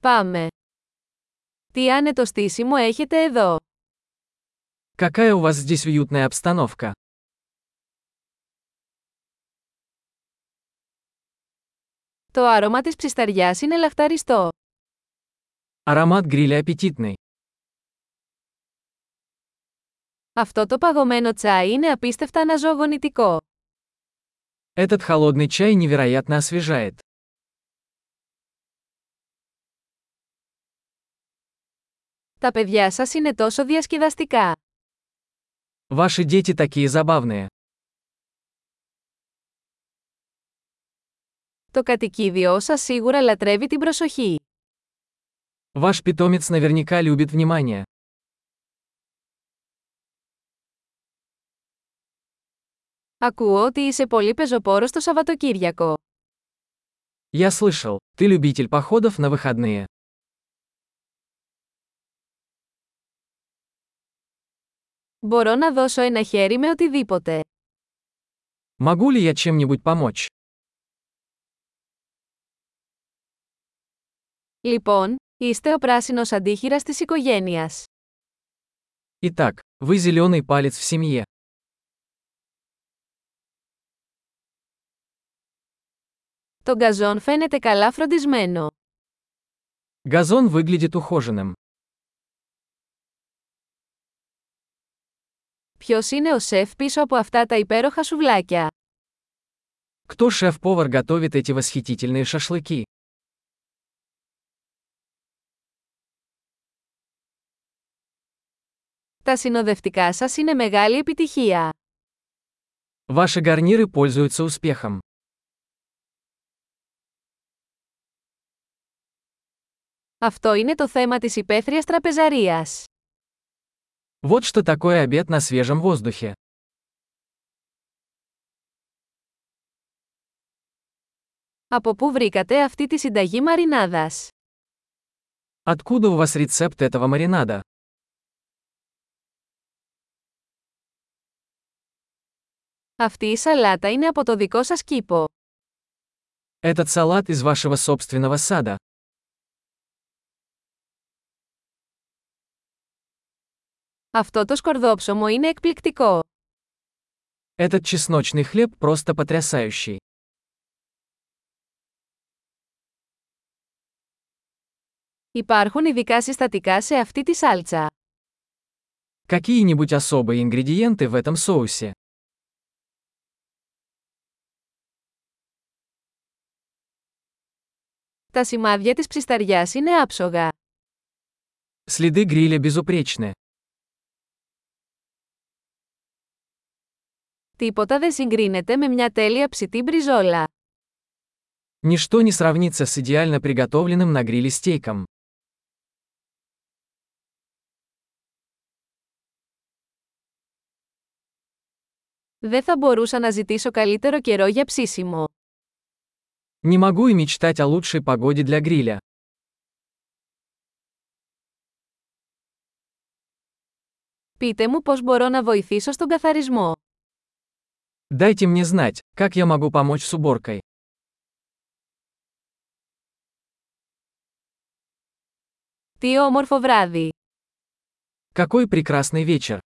Πάμε. Τι άνετο στήσιμο έχετε εδώ. Какая у вас здесь уютная обстановка. Το άρωμα της ψισταριάς είναι λαχταριστό. Аромат гриля аппетитный. Αυτό το παγωμένο τσάι είναι απίστευτα αναζωογονητικό. Этот холодный чай невероятно освежает. Τα παιδιά σας είναι τόσο διασκεδαστικά. Ваши дети такие забавные. Το κατοικίδιό σας σίγουρα λατρεύει την προσοχή. Ваш питомец наверняка любит внимание. Ακούω ότι είσαι πολύ πεζοπόρος το Σαββατοκύριακο. Я слышал, ты любитель походов на выходные. Μπορώ να δώσω ένα χέρι με οτιδήποτε. Могу ли я чем-нибудь помочь? Λοιπόν, είστε ο πράσινος αντίχειρας της οικογένειας. Итак, вы зеленый палец в семье. Το γκαζόν φαίνεται καλά φροντισμένο. Газон выглядит ухоженным. Ποιος είναι ο σεφ πίσω από αυτά τα υπέροχα σουβλάκια. Кто шеф-повар готовит эти восхитительные шашлыки? Τα συνοδευτικά σας είναι μεγάλη επιτυχία. Ваши гарниры пользуются успехом. Αυτό είναι το θέμα της υπαίθριας τραπεζαρίας. Вот что такое обед на свежем воздухе. Από πού βρήκατε αυτή τη συνταγή μαρινάδας. Откуда у вас рецепт этого маринада? Αυτή η σαλάτα είναι από το δικό σας κήπο. Этот салат из вашего собственного сада. Αυτό το σκορδόψωμο είναι εκπληκτικό. Этот чесночный хлеб просто потрясающий. Υπάρχουν ειδικά συστατικά σε αυτή τη σάλτσα. Какие-нибудь особые ингредиенты в этом соусе? Τα σημάδια της ψισταριάς είναι άψογα. Следы гриля безупречны. Τίποτα δεν συγκρίνεται με μια τέλεια ψητή μπριζόλα. Ничто не сравнится с идеально приготовленным на гриле стейком. Δεν θα μπορούσα να ζητήσω καλύτερο καιρό για ψήσιμο. Не могу и мечтать о лучшей погоде для гриля. Πείτε μου πώς μπορώ να βοηθήσω στον καθαρισμό. Дайте мне знать, как я могу помочь с уборкой. Τι όμορφο βράδυ! Какой прекрасный вечер!